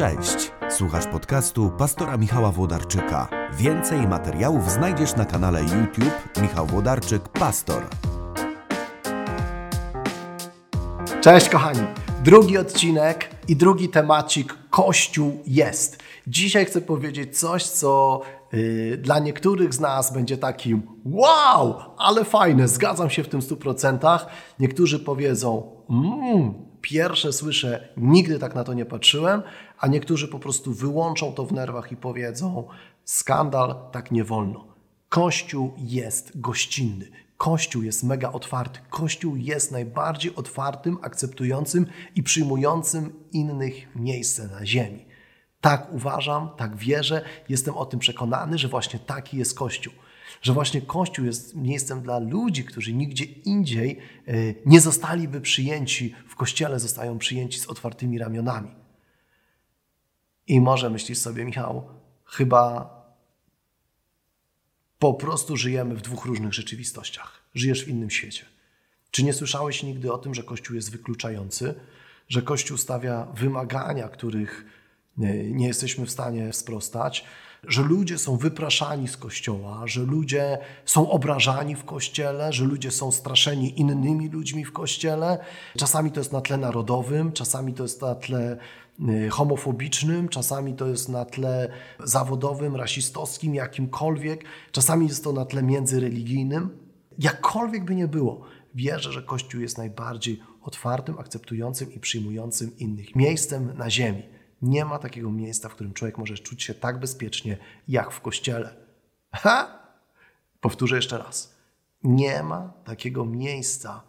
Cześć, słuchasz podcastu pastora Michała Włodarczyka. Więcej materiałów znajdziesz na kanale YouTube Michał Włodarczyk Pastor. Cześć kochani, drugi odcinek i drugi temacik Kościół jest. Dzisiaj chcę powiedzieć coś, co yy, dla niektórych z nas będzie takim wow, ale fajne, zgadzam się w tym 100%. Niektórzy powiedzą, mmm, pierwsze słyszę, nigdy tak na to nie patrzyłem, a niektórzy po prostu wyłączą to w nerwach i powiedzą, skandal, tak nie wolno. Kościół jest gościnny. Kościół jest mega otwarty. Kościół jest najbardziej otwartym, akceptującym i przyjmującym innych miejscem na ziemi. Tak uważam, tak wierzę, jestem o tym przekonany, że właśnie taki jest Kościół. Że właśnie Kościół jest miejscem dla ludzi, którzy nigdzie indziej e, nie zostaliby przyjęci, w Kościele zostają przyjęci z otwartymi ramionami. I może myślisz sobie, Michał, chyba po prostu żyjemy w dwóch różnych rzeczywistościach. Żyjesz w innym świecie. Czy nie słyszałeś nigdy o tym, że Kościół jest wykluczający, że Kościół stawia wymagania, których nie jesteśmy w stanie sprostać, że ludzie są wypraszani z kościoła, że ludzie są obrażani w kościele, że ludzie są straszeni innymi ludźmi w kościele. Czasami to jest na tle narodowym, czasami to jest na tle y, homofobicznym, czasami to jest na tle zawodowym, rasistowskim, jakimkolwiek, czasami jest to na tle międzyreligijnym. Jakkolwiek by nie było, wierzę, że Kościół jest najbardziej otwartym, akceptującym i przyjmującym innych miejscem na ziemi. Nie ma takiego miejsca, w którym człowiek może czuć się tak bezpiecznie jak w kościele. Ha! Powtórzę jeszcze raz. Nie ma takiego miejsca,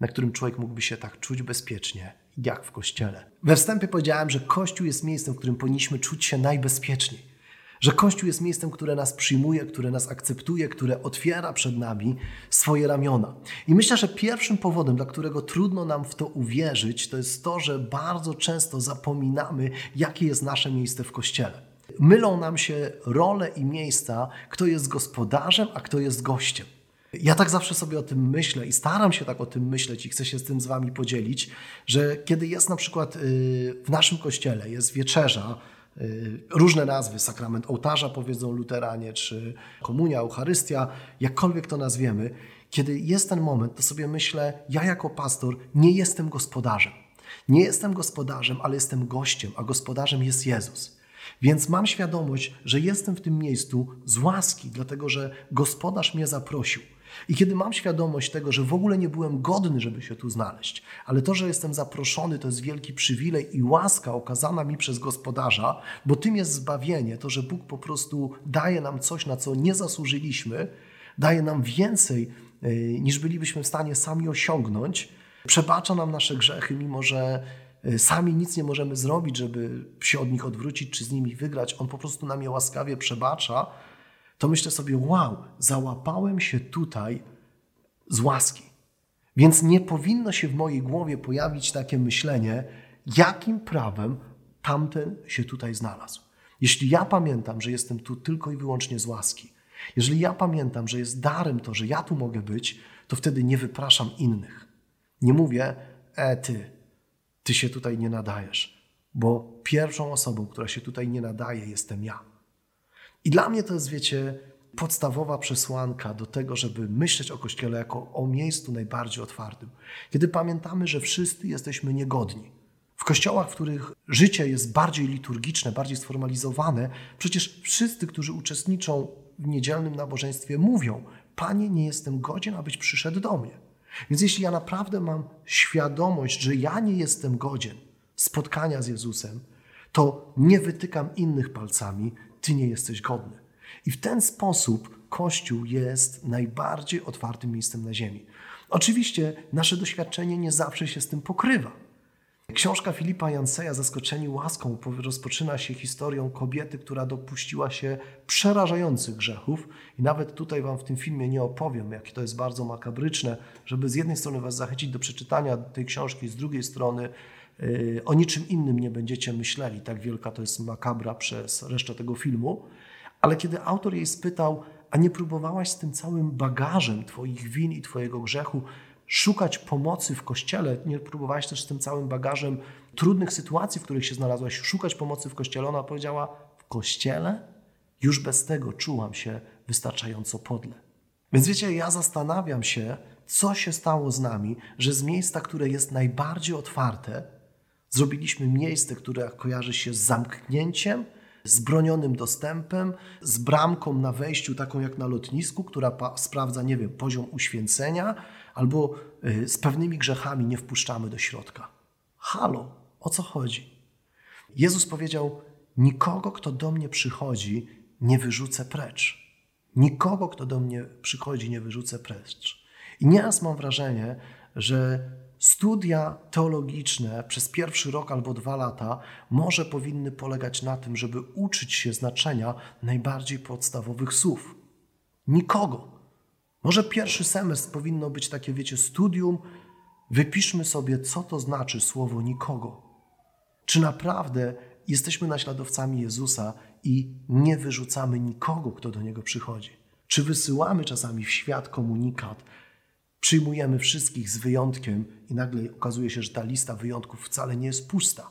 na którym człowiek mógłby się tak czuć bezpiecznie jak w kościele. We wstępie powiedziałem, że kościół jest miejscem, w którym powinniśmy czuć się najbezpieczniej. Że Kościół jest miejscem, które nas przyjmuje, które nas akceptuje, które otwiera przed nami swoje ramiona. I myślę, że pierwszym powodem, dla którego trudno nam w to uwierzyć, to jest to, że bardzo często zapominamy, jakie jest nasze miejsce w Kościele. Mylą nam się role i miejsca, kto jest gospodarzem, a kto jest gościem. Ja tak zawsze sobie o tym myślę i staram się tak o tym myśleć i chcę się z tym z Wami podzielić, że kiedy jest na przykład y, w naszym kościele, jest wieczerza, różne nazwy, sakrament ołtarza powiedzą luteranie, czy komunia, eucharystia, jakkolwiek to nazwiemy, kiedy jest ten moment, to sobie myślę, ja jako pastor nie jestem gospodarzem. Nie jestem gospodarzem, ale jestem gościem, a gospodarzem jest Jezus. Więc mam świadomość, że jestem w tym miejscu z łaski, dlatego że gospodarz mnie zaprosił. I kiedy mam świadomość tego, że w ogóle nie byłem godny, żeby się tu znaleźć, ale to, że jestem zaproszony, to jest wielki przywilej i łaska okazana mi przez gospodarza, bo tym jest zbawienie, to, że Bóg po prostu daje nam coś, na co nie zasłużyliśmy, daje nam więcej, e, niż bylibyśmy w stanie sami osiągnąć, przebacza nam nasze grzechy, mimo że e, sami nic nie możemy zrobić, żeby się od nich odwrócić czy z nimi wygrać. On po prostu nam je łaskawie przebacza to myślę sobie, wow, załapałem się tutaj z łaski. Więc nie powinno się w mojej głowie pojawić takie myślenie, jakim prawem tamten się tutaj znalazł. Jeśli ja pamiętam, że jestem tu tylko i wyłącznie z łaski, jeżeli ja pamiętam, że jest darem to, że ja tu mogę być, to wtedy nie wypraszam innych. Nie mówię, e ty, ty się tutaj nie nadajesz, bo pierwszą osobą, która się tutaj nie nadaje, jestem ja. I dla mnie to jest, wiecie, podstawowa przesłanka do tego, żeby myśleć o Kościele jako o miejscu najbardziej otwartym. Kiedy pamiętamy, że wszyscy jesteśmy niegodni. W kościołach, w których życie jest bardziej liturgiczne, bardziej sformalizowane, przecież wszyscy, którzy uczestniczą w niedzielnym nabożeństwie, mówią: Panie, nie jestem godzien, abyś przyszedł do mnie. Więc jeśli ja naprawdę mam świadomość, że ja nie jestem godzien spotkania z Jezusem, to nie wytykam innych palcami, ty nie jesteś godny. I w ten sposób Kościół jest najbardziej otwartym miejscem na ziemi. Oczywiście nasze doświadczenie nie zawsze się z tym pokrywa. Książka Filipa Janseja Zaskoczeni łaską rozpoczyna się historią kobiety, która dopuściła się przerażających grzechów. I nawet tutaj Wam w tym filmie nie opowiem, jakie to jest bardzo makabryczne, żeby z jednej strony Was zachęcić do przeczytania tej książki, z drugiej strony o niczym innym nie będziecie myśleli. Tak wielka to jest makabra przez resztę tego filmu. Ale kiedy autor jej spytał, a nie próbowałaś z tym całym bagażem Twoich win i Twojego grzechu szukać pomocy w kościele, nie próbowałaś też z tym całym bagażem trudnych sytuacji, w których się znalazłaś, szukać pomocy w kościele. Ona powiedziała: W kościele już bez tego czułam się wystarczająco podle. Więc wiecie, ja zastanawiam się, co się stało z nami, że z miejsca, które jest najbardziej otwarte, zrobiliśmy miejsce, które kojarzy się z zamknięciem, z bronionym dostępem, z bramką na wejściu, taką jak na lotnisku, która sprawdza, nie wiem, poziom uświęcenia, albo y, z pewnymi grzechami nie wpuszczamy do środka. Halo, o co chodzi? Jezus powiedział: Nikogo, kto do mnie przychodzi, nie wyrzucę precz. Nikogo, kto do mnie przychodzi, nie wyrzucę precz. I nieraz mam wrażenie, że studia teologiczne przez pierwszy rok albo dwa lata może powinny polegać na tym, żeby uczyć się znaczenia najbardziej podstawowych słów. Nikogo. Może pierwszy semestr powinno być takie, wiecie, studium. Wypiszmy sobie, co to znaczy słowo nikogo. Czy naprawdę jesteśmy naśladowcami Jezusa i nie wyrzucamy nikogo, kto do Niego przychodzi? Czy wysyłamy czasami w świat komunikat, przyjmujemy wszystkich z wyjątkiem i nagle okazuje się, że ta lista wyjątków wcale nie jest pusta,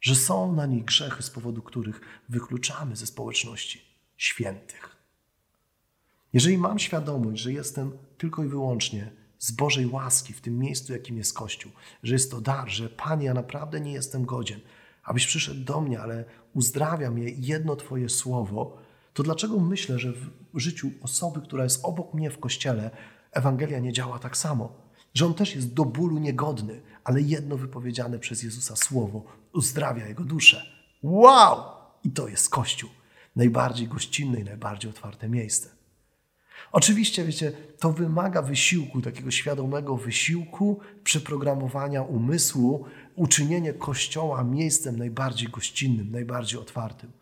że są na niej grzechy, z powodu których wykluczamy ze społeczności świętych. Jeżeli mam świadomość, że jestem tylko i wyłącznie z Bożej łaski w tym miejscu, jakim jest Kościół, że jest to dar, że Panie, ja naprawdę nie jestem godzien, abyś przyszedł do mnie, ale uzdrawia mnie jedno Twoje słowo, to dlaczego myślę, że w życiu osoby, która jest obok mnie w kościele, Ewangelia nie działa tak samo? Że on też jest do bólu niegodny, ale jedno wypowiedziane przez Jezusa słowo uzdrawia jego duszę. Wow! I to jest Kościół. Najbardziej gościnne i najbardziej otwarte miejsce. Oczywiście, wiecie, to wymaga wysiłku, takiego świadomego wysiłku, przeprogramowania umysłu, uczynienie Kościoła miejscem najbardziej gościnnym, najbardziej otwartym.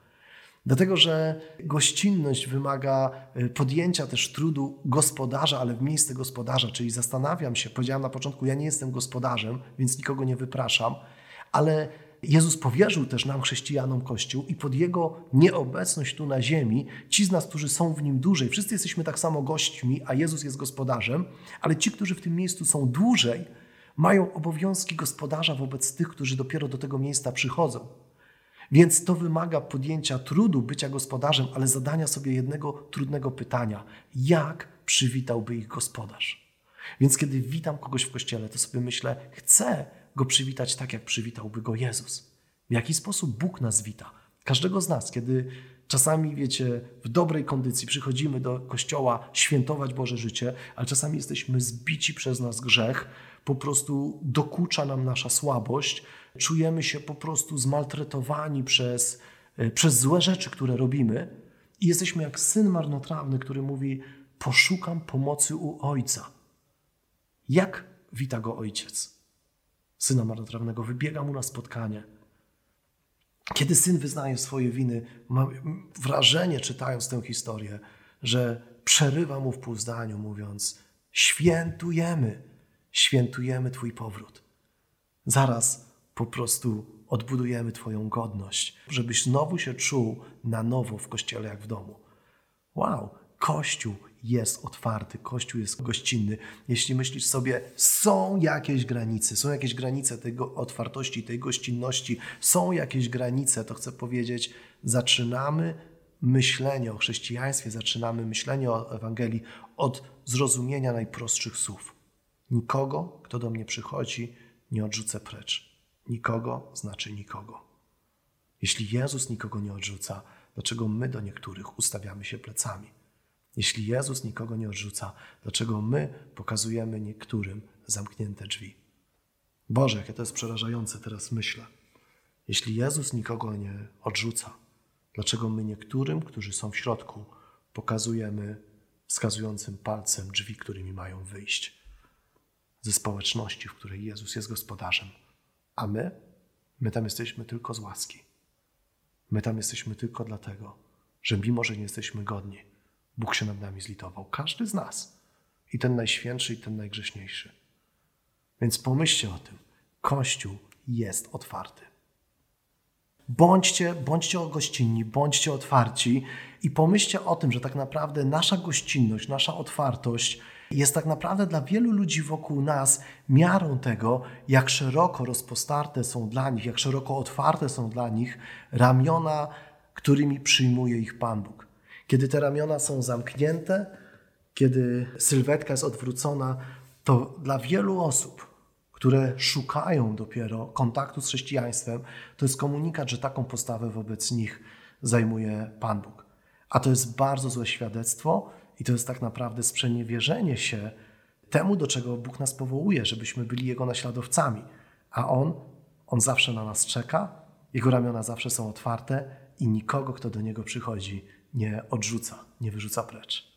Dlatego, że gościnność wymaga y, podjęcia też trudu gospodarza, ale w miejsce gospodarza, czyli zastanawiam się, powiedziałem na początku, ja nie jestem gospodarzem, więc nikogo nie wypraszam, ale Jezus powierzył też nam, chrześcijanom, Kościół i pod Jego nieobecność tu na ziemi, ci z nas, którzy są w Nim dłużej, wszyscy jesteśmy tak samo gośćmi, a Jezus jest gospodarzem, ale ci, którzy w tym miejscu są dłużej, mają obowiązki gospodarza wobec tych, którzy dopiero do tego miejsca przychodzą. Więc to wymaga podjęcia trudu bycia gospodarzem, ale zadania sobie jednego trudnego pytania: jak przywitałby ich gospodarz? Więc kiedy witam kogoś w kościele, to sobie myślę, chcę go przywitać tak, jak przywitałby go Jezus. W jaki sposób Bóg nas wita? Każdego z nas, kiedy czasami, wiecie, w dobrej kondycji przychodzimy do kościoła świętować Boże życie, ale czasami jesteśmy zbici przez nas grzech, po prostu dokucza nam nasza słabość, czujemy się po prostu zmaltretowani przez, e, przez złe rzeczy, które robimy i jesteśmy jak syn marnotrawny, który mówi: Poszukam pomocy u ojca. Jak wita go ojciec? Syna marnotrawnego wybiega mu na spotkanie. Kiedy syn wyznaje swoje winy, mam wrażenie, czytając tę historię, że przerywa mu w pół zdaniu, mówiąc: Świętujemy, świętujemy Twój powrót. Zaraz po prostu odbudujemy Twoją godność, żebyś znowu się czuł na nowo w kościele jak w domu. Wow, Kościół jest otwarty, Kościół jest gościnny. Jeśli myślisz sobie, są jakieś granice, są jakieś granice tej otwartości, tej gościnności, są jakieś granice, to chcę powiedzieć, zaczynamy myślenie o chrześcijaństwie, zaczynamy myślenie o Ewangelii od zrozumienia najprostszych słów. Nikogo, kto do mnie przychodzi, nie odrzucę precz. Nikogo znaczy nikogo. Jeśli Jezus nikogo nie odrzuca, dlaczego my do niektórych ustawiamy się plecami? Jeśli Jezus nikogo nie odrzuca, dlaczego my pokazujemy niektórym zamknięte drzwi? Boże, jakie to jest przerażające, teraz myślę. Jeśli Jezus nikogo nie odrzuca, dlaczego my niektórym, którzy są w środku, pokazujemy wskazującym palcem drzwi, którymi mają wyjść ze społeczności, w której Jezus jest gospodarzem? A my? My tam jesteśmy tylko z łaski. My tam jesteśmy tylko dlatego, że mimo, że nie jesteśmy godni, Bóg się nad nami zlitował. Każdy z nas. I ten najświętszy, i ten najgrzeszniejszy. Więc pomyślcie o tym. Kościół jest otwarty. Bądźcie, bądźcie gościnni, bądźcie otwarci i pomyślcie o tym, że tak naprawdę nasza gościnność, nasza otwartość jest tak naprawdę dla wielu ludzi wokół nas miarą tego, jak szeroko rozpostarte są dla nich, jak szeroko otwarte są dla nich ramiona, którymi przyjmuje ich Pan Bóg. Kiedy te ramiona są zamknięte, kiedy sylwetka jest odwrócona, to dla wielu osób, które szukają dopiero kontaktu z chrześcijaństwem, to jest komunikat, że taką postawę wobec nich zajmuje Pan Bóg. A to jest bardzo złe świadectwo i to jest tak naprawdę sprzeniewierzenie się temu, do czego Bóg nas powołuje, żebyśmy byli Jego naśladowcami. A On, On zawsze na nas czeka, Jego ramiona zawsze są otwarte i nikogo, kto do Niego przychodzi, nie odrzuca, nie wyrzuca precz.